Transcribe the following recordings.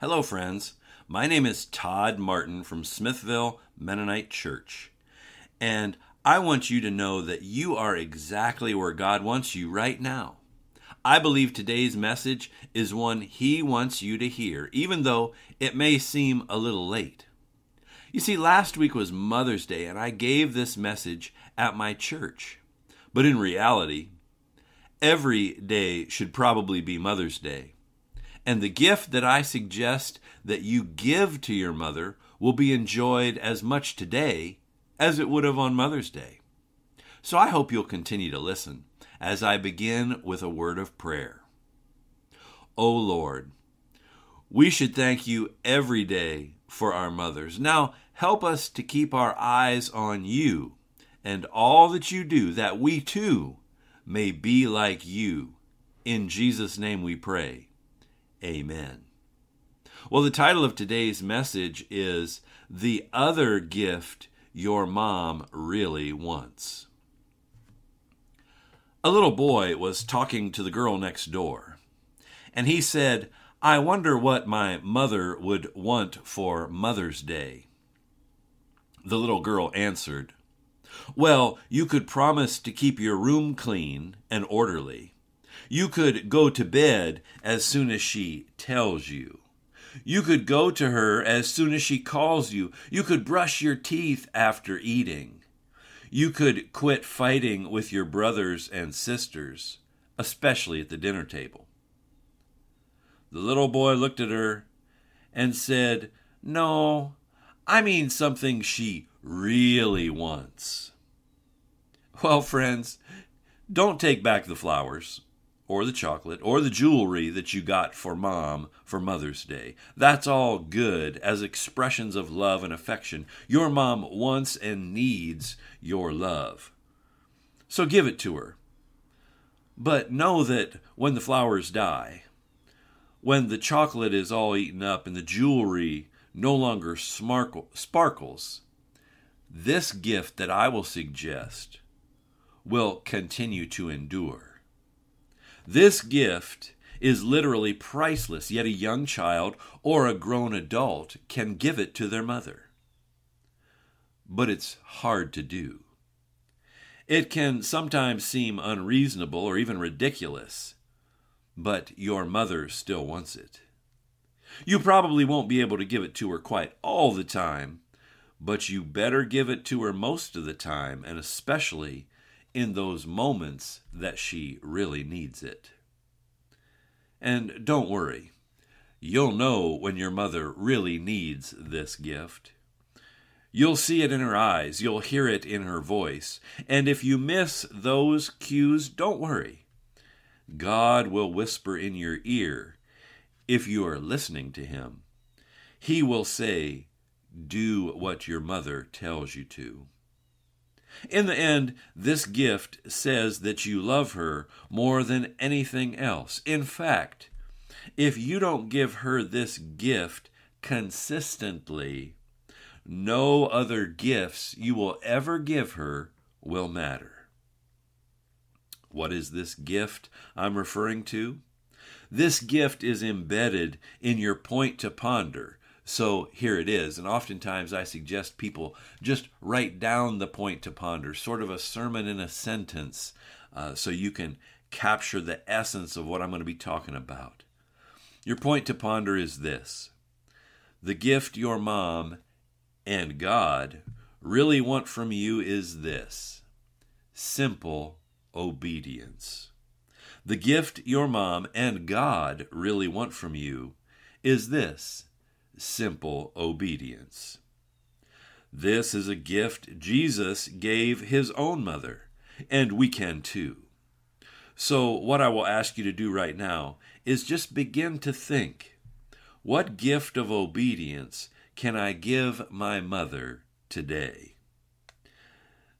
Hello, friends. My name is Todd Martin from Smithville Mennonite Church. And I want you to know that you are exactly where God wants you right now. I believe today's message is one He wants you to hear, even though it may seem a little late. You see, last week was Mother's Day, and I gave this message at my church. But in reality, every day should probably be Mother's Day. And the gift that I suggest that you give to your mother will be enjoyed as much today as it would have on Mother's Day. So I hope you'll continue to listen as I begin with a word of prayer. O Lord, we should thank you every day for our mothers. Now help us to keep our eyes on you and all that you do, that we too may be like you. In Jesus' name we pray. Amen. Well, the title of today's message is The Other Gift Your Mom Really Wants. A little boy was talking to the girl next door, and he said, I wonder what my mother would want for Mother's Day. The little girl answered, Well, you could promise to keep your room clean and orderly you could go to bed as soon as she tells you. You could go to her as soon as she calls you. You could brush your teeth after eating. You could quit fighting with your brothers and sisters, especially at the dinner table. The little boy looked at her and said, No, I mean something she really wants. Well, friends, don't take back the flowers or the chocolate or the jewelry that you got for mom for Mother's Day. That's all good as expressions of love and affection. Your mom wants and needs your love. So give it to her. But know that when the flowers die, when the chocolate is all eaten up and the jewelry no longer smarkle, sparkles, this gift that I will suggest will continue to endure. This gift is literally priceless, yet a young child or a grown adult can give it to their mother. But it's hard to do. It can sometimes seem unreasonable or even ridiculous, but your mother still wants it. You probably won't be able to give it to her quite all the time, but you better give it to her most of the time, and especially in those moments that she really needs it. And don't worry, you'll know when your mother really needs this gift. You'll see it in her eyes, you'll hear it in her voice, and if you miss those cues, don't worry. God will whisper in your ear if you are listening to Him. He will say, Do what your mother tells you to. In the end, this gift says that you love her more than anything else. In fact, if you don't give her this gift consistently, no other gifts you will ever give her will matter. What is this gift I'm referring to? This gift is embedded in your point to ponder so here it is. And oftentimes I suggest people just write down the point to ponder, sort of a sermon in a sentence, uh, so you can capture the essence of what I'm going to be talking about. Your point to ponder is this the gift your mom and God really want from you is this simple obedience. The gift your mom and God really want from you is this simple obedience. This is a gift Jesus gave his own mother, and we can too. So, what I will ask you to do right now is just begin to think what gift of obedience can I give my mother today?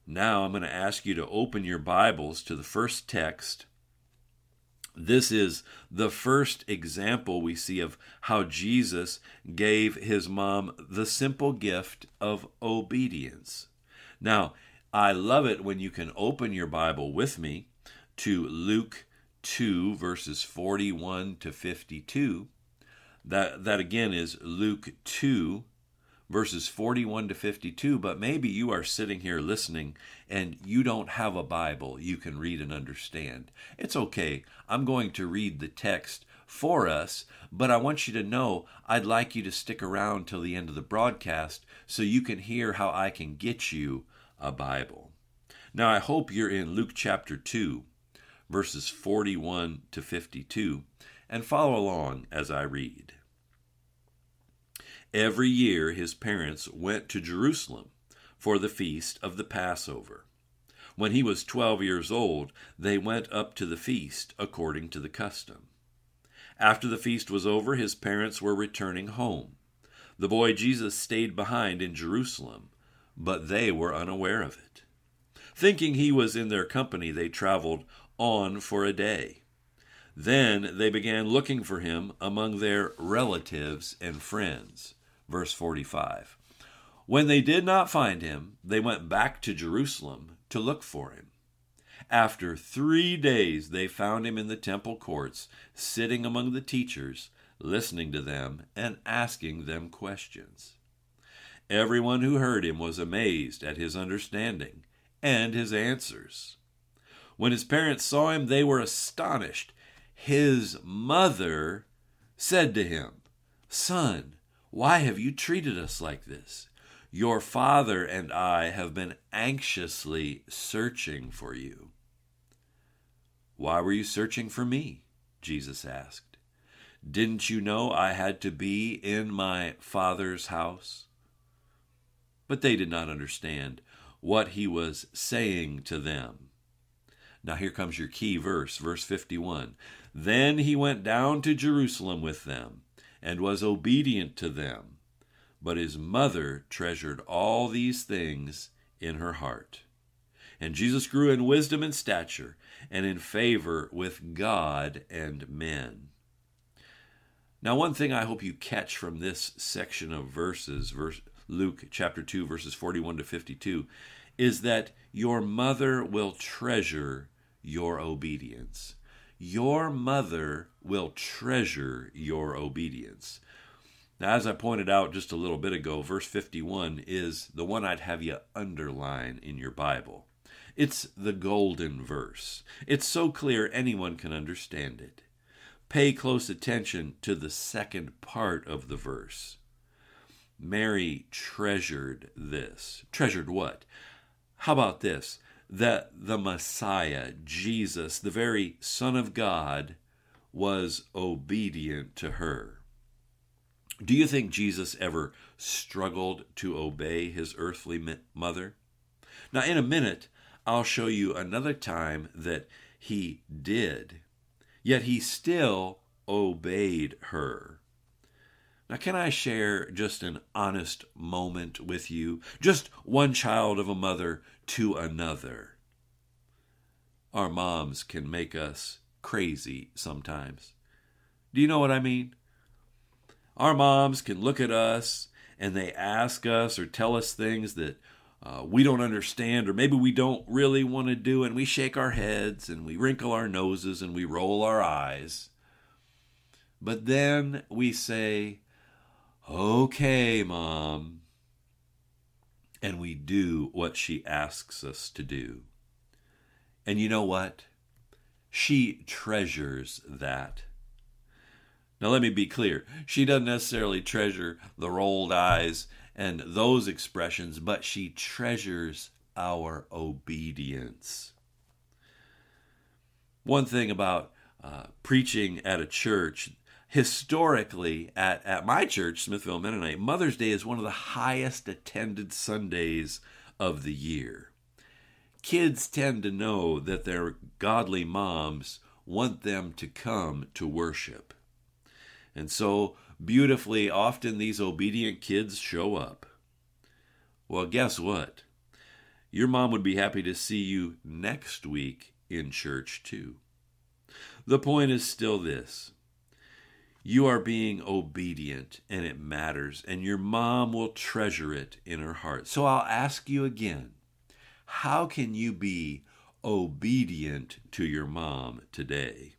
Now, I'm going to ask you to open your Bibles to the first text this is the first example we see of how Jesus gave his mom the simple gift of obedience. Now, I love it when you can open your Bible with me to Luke 2, verses 41 to 52. That, that again is Luke 2, verses 41 to 52. But maybe you are sitting here listening and you don't have a Bible you can read and understand. It's okay. I'm going to read the text for us, but I want you to know I'd like you to stick around till the end of the broadcast so you can hear how I can get you a Bible. Now, I hope you're in Luke chapter 2, verses 41 to 52, and follow along as I read. Every year his parents went to Jerusalem for the feast of the Passover. When he was twelve years old, they went up to the feast according to the custom. After the feast was over, his parents were returning home. The boy Jesus stayed behind in Jerusalem, but they were unaware of it. Thinking he was in their company, they traveled on for a day. Then they began looking for him among their relatives and friends. Verse 45. When they did not find him, they went back to Jerusalem to look for him. After three days, they found him in the temple courts, sitting among the teachers, listening to them and asking them questions. Everyone who heard him was amazed at his understanding and his answers. When his parents saw him, they were astonished. His mother said to him, Son, why have you treated us like this? Your father and I have been anxiously searching for you. Why were you searching for me? Jesus asked. Didn't you know I had to be in my Father's house? But they did not understand what he was saying to them. Now, here comes your key verse, verse 51. Then he went down to Jerusalem with them and was obedient to them. But his mother treasured all these things in her heart. And Jesus grew in wisdom and stature and in favor with God and men. Now, one thing I hope you catch from this section of verses, verse, Luke chapter 2, verses 41 to 52, is that your mother will treasure your obedience. Your mother will treasure your obedience. Now, as I pointed out just a little bit ago, verse 51 is the one I'd have you underline in your Bible. It's the golden verse. It's so clear anyone can understand it. Pay close attention to the second part of the verse. Mary treasured this. Treasured what? How about this? That the Messiah, Jesus, the very Son of God, was obedient to her. Do you think Jesus ever struggled to obey his earthly mother? Now, in a minute, I'll show you another time that he did, yet he still obeyed her. Now, can I share just an honest moment with you? Just one child of a mother to another. Our moms can make us crazy sometimes. Do you know what I mean? Our moms can look at us and they ask us or tell us things that uh, we don't understand, or maybe we don't really want to do, and we shake our heads and we wrinkle our noses and we roll our eyes. But then we say, Okay, Mom. And we do what she asks us to do. And you know what? She treasures that. Now, let me be clear. She doesn't necessarily treasure the rolled eyes and those expressions, but she treasures our obedience. One thing about uh, preaching at a church, historically at, at my church, Smithville Mennonite, Mother's Day is one of the highest attended Sundays of the year. Kids tend to know that their godly moms want them to come to worship. And so beautifully, often these obedient kids show up. Well, guess what? Your mom would be happy to see you next week in church, too. The point is still this you are being obedient, and it matters, and your mom will treasure it in her heart. So I'll ask you again how can you be obedient to your mom today?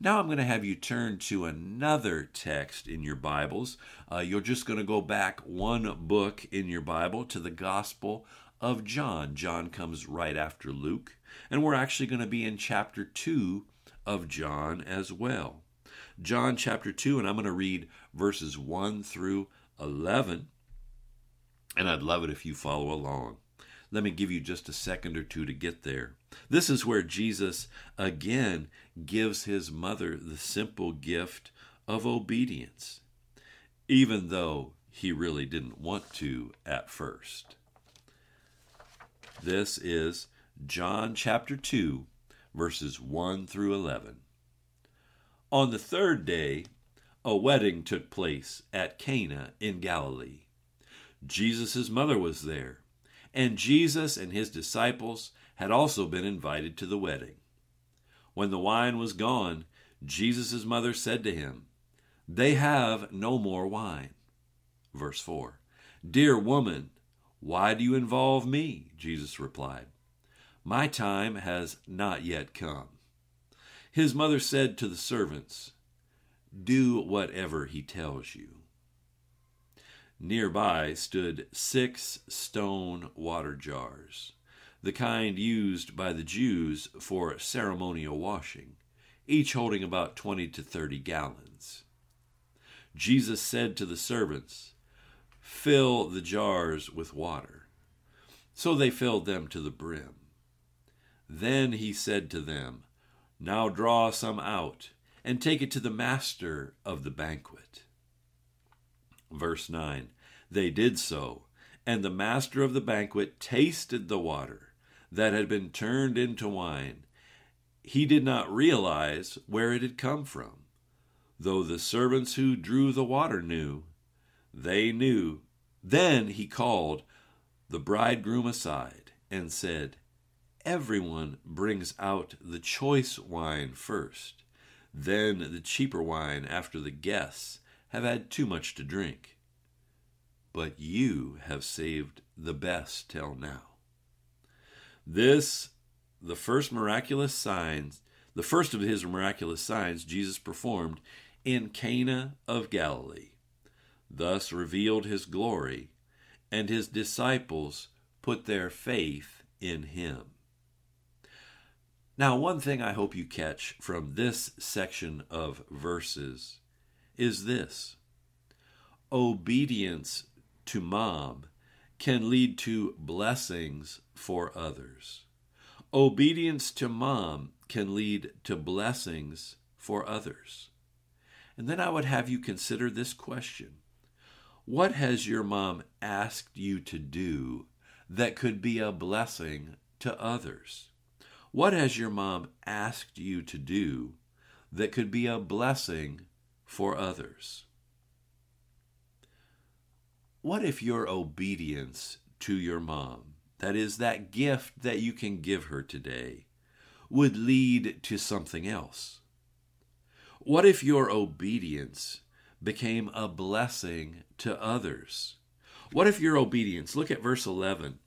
Now I'm going to have you turn to another text in your Bibles. Uh, you're just going to go back one book in your Bible to the Gospel of John. John comes right after Luke, and we're actually going to be in chapter 2 of John as well. John chapter 2, and I'm going to read verses 1 through 11. And I'd love it if you follow along. Let me give you just a second or two to get there. This is where Jesus again gives his mother the simple gift of obedience, even though he really didn't want to at first. This is John chapter 2, verses 1 through 11. On the third day, a wedding took place at Cana in Galilee. Jesus' mother was there and Jesus and his disciples had also been invited to the wedding. When the wine was gone, Jesus' mother said to him, They have no more wine. Verse 4 Dear woman, why do you involve me? Jesus replied, My time has not yet come. His mother said to the servants, Do whatever he tells you. Nearby stood six stone water jars, the kind used by the Jews for ceremonial washing, each holding about 20 to 30 gallons. Jesus said to the servants, Fill the jars with water. So they filled them to the brim. Then he said to them, Now draw some out, and take it to the master of the banquet. Verse 9 They did so, and the master of the banquet tasted the water that had been turned into wine. He did not realize where it had come from, though the servants who drew the water knew. They knew. Then he called the bridegroom aside and said, Everyone brings out the choice wine first, then the cheaper wine after the guests have had too much to drink. But you have saved the best till now. This, the first miraculous signs, the first of his miraculous signs Jesus performed in Cana of Galilee, thus revealed his glory, and his disciples put their faith in him. Now, one thing I hope you catch from this section of verses is this obedience to mom can lead to blessings for others. Obedience to mom can lead to blessings for others. And then I would have you consider this question What has your mom asked you to do that could be a blessing to others? What has your mom asked you to do that could be a blessing for others. What if your obedience to your mom, that is, that gift that you can give her today, would lead to something else? What if your obedience became a blessing to others? What if your obedience, look at verse 11,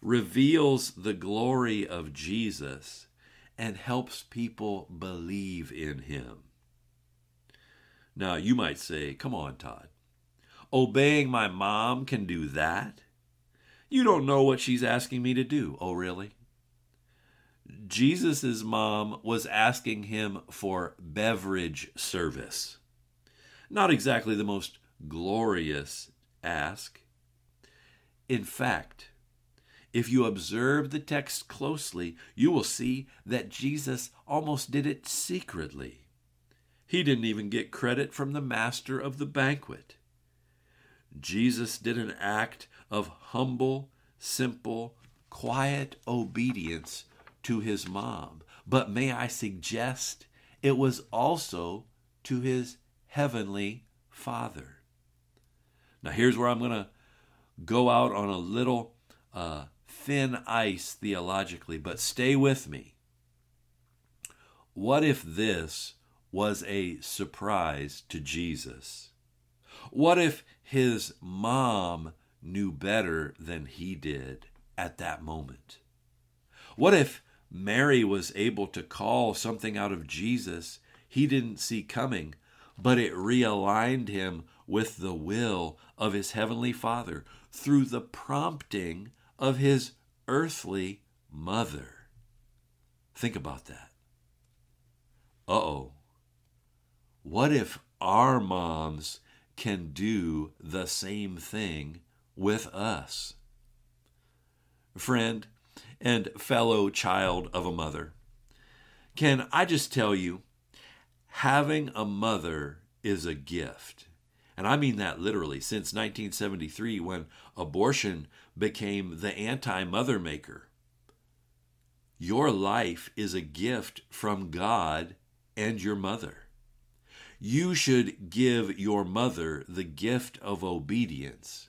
reveals the glory of Jesus and helps people believe in him? Now, you might say, come on, Todd. Obeying my mom can do that? You don't know what she's asking me to do. Oh, really? Jesus' mom was asking him for beverage service. Not exactly the most glorious ask. In fact, if you observe the text closely, you will see that Jesus almost did it secretly. He didn't even get credit from the master of the banquet. Jesus did an act of humble, simple, quiet obedience to his mom. But may I suggest it was also to his heavenly Father. Now, here's where I'm going to go out on a little uh, thin ice theologically, but stay with me. What if this was a surprise to Jesus? What if his mom knew better than he did at that moment? What if Mary was able to call something out of Jesus he didn't see coming, but it realigned him with the will of his heavenly Father through the prompting of his earthly mother. Think about that. Uh oh. What if our moms can do the same thing with us? Friend and fellow child of a mother, can I just tell you, having a mother is a gift. And I mean that literally since 1973 when abortion became the anti mother maker. Your life is a gift from God and your mother. You should give your mother the gift of obedience.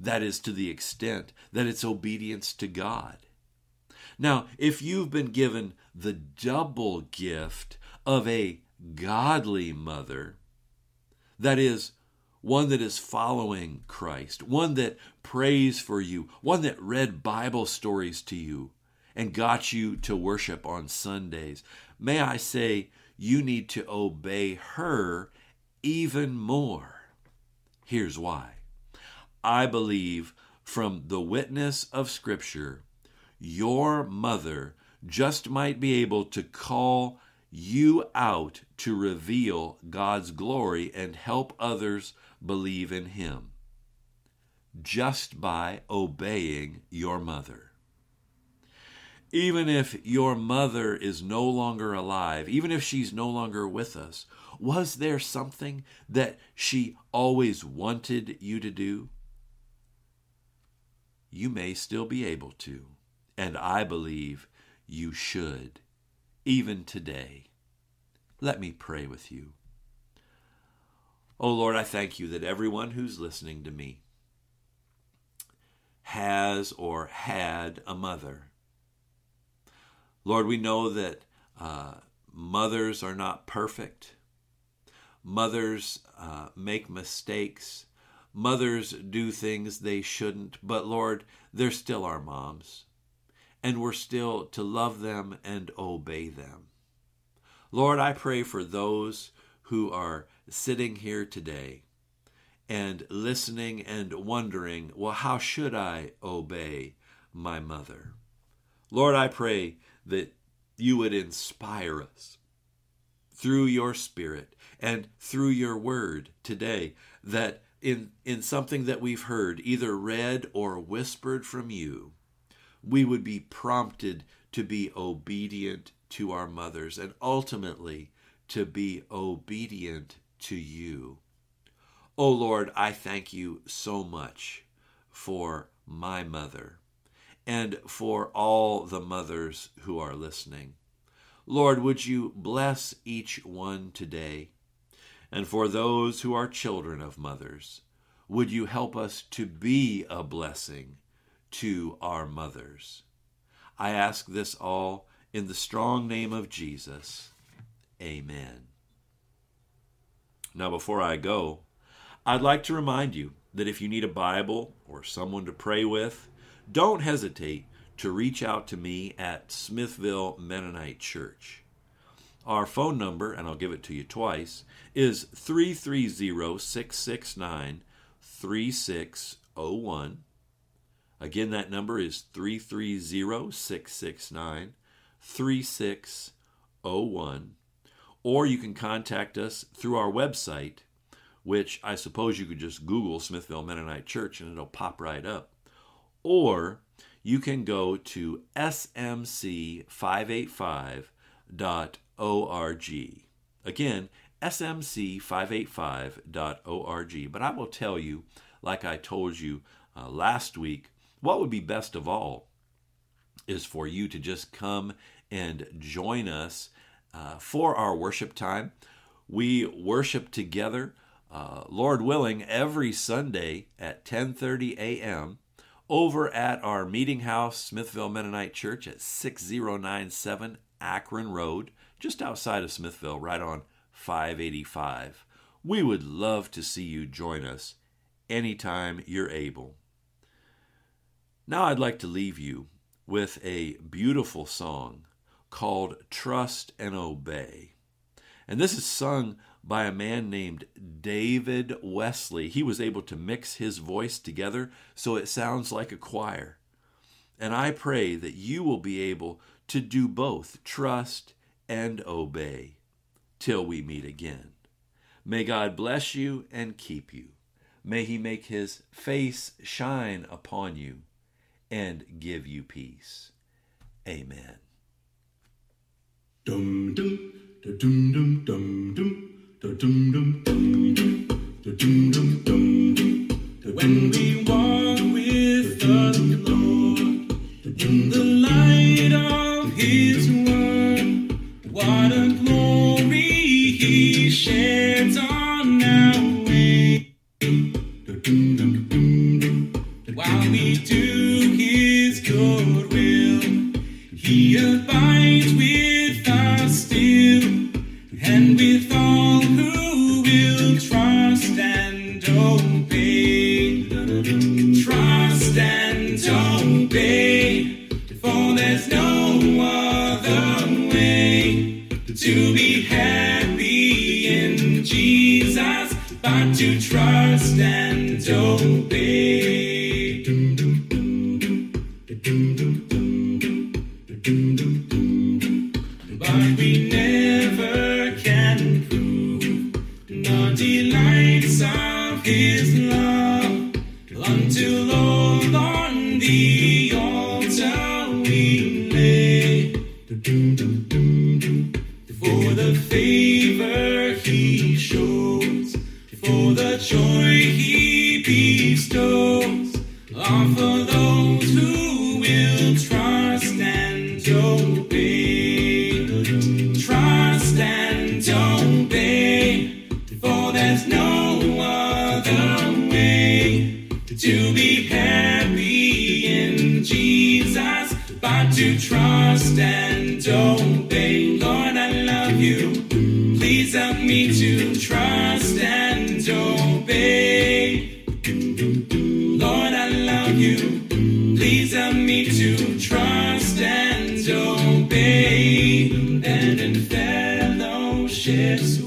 That is to the extent that it's obedience to God. Now, if you've been given the double gift of a godly mother, that is, one that is following Christ, one that prays for you, one that read Bible stories to you and got you to worship on Sundays, may I say, you need to obey her even more. Here's why. I believe from the witness of Scripture, your mother just might be able to call you out to reveal God's glory and help others believe in Him just by obeying your mother. Even if your mother is no longer alive, even if she's no longer with us, was there something that she always wanted you to do? You may still be able to, and I believe you should, even today. Let me pray with you. Oh Lord, I thank you that everyone who's listening to me has or had a mother. Lord, we know that uh, mothers are not perfect. Mothers uh, make mistakes. Mothers do things they shouldn't. But Lord, they're still our moms. And we're still to love them and obey them. Lord, I pray for those who are sitting here today and listening and wondering, well, how should I obey my mother? Lord, I pray that you would inspire us through your spirit and through your word today that in in something that we've heard either read or whispered from you we would be prompted to be obedient to our mothers and ultimately to be obedient to you. Oh Lord, I thank you so much for my mother and for all the mothers who are listening. Lord, would you bless each one today? And for those who are children of mothers, would you help us to be a blessing to our mothers? I ask this all in the strong name of Jesus. Amen. Now, before I go, I'd like to remind you that if you need a Bible or someone to pray with, don't hesitate to reach out to me at Smithville Mennonite Church. Our phone number, and I'll give it to you twice, is 330 669 3601. Again, that number is 330 669 3601. Or you can contact us through our website, which I suppose you could just Google Smithville Mennonite Church and it'll pop right up. Or you can go to smc585.org. Again, smc585.org. But I will tell you, like I told you uh, last week, what would be best of all is for you to just come and join us uh, for our worship time. We worship together, uh, Lord willing, every Sunday at 10:30 a.m over at our meeting house, Smithville Mennonite Church at 6097 Akron Road, just outside of Smithville, right on 585. We would love to see you join us anytime you're able. Now I'd like to leave you with a beautiful song called Trust and Obey. And this is sung by a man named David Wesley. He was able to mix his voice together so it sounds like a choir. And I pray that you will be able to do both trust and obey till we meet again. May God bless you and keep you. May he make his face shine upon you and give you peace. Amen. Dum dum dum dum dum dum. When we walk with the Lord in the light of His word, what a glory He sheds on. for the favor he shows, for the joy he bestows. Offer share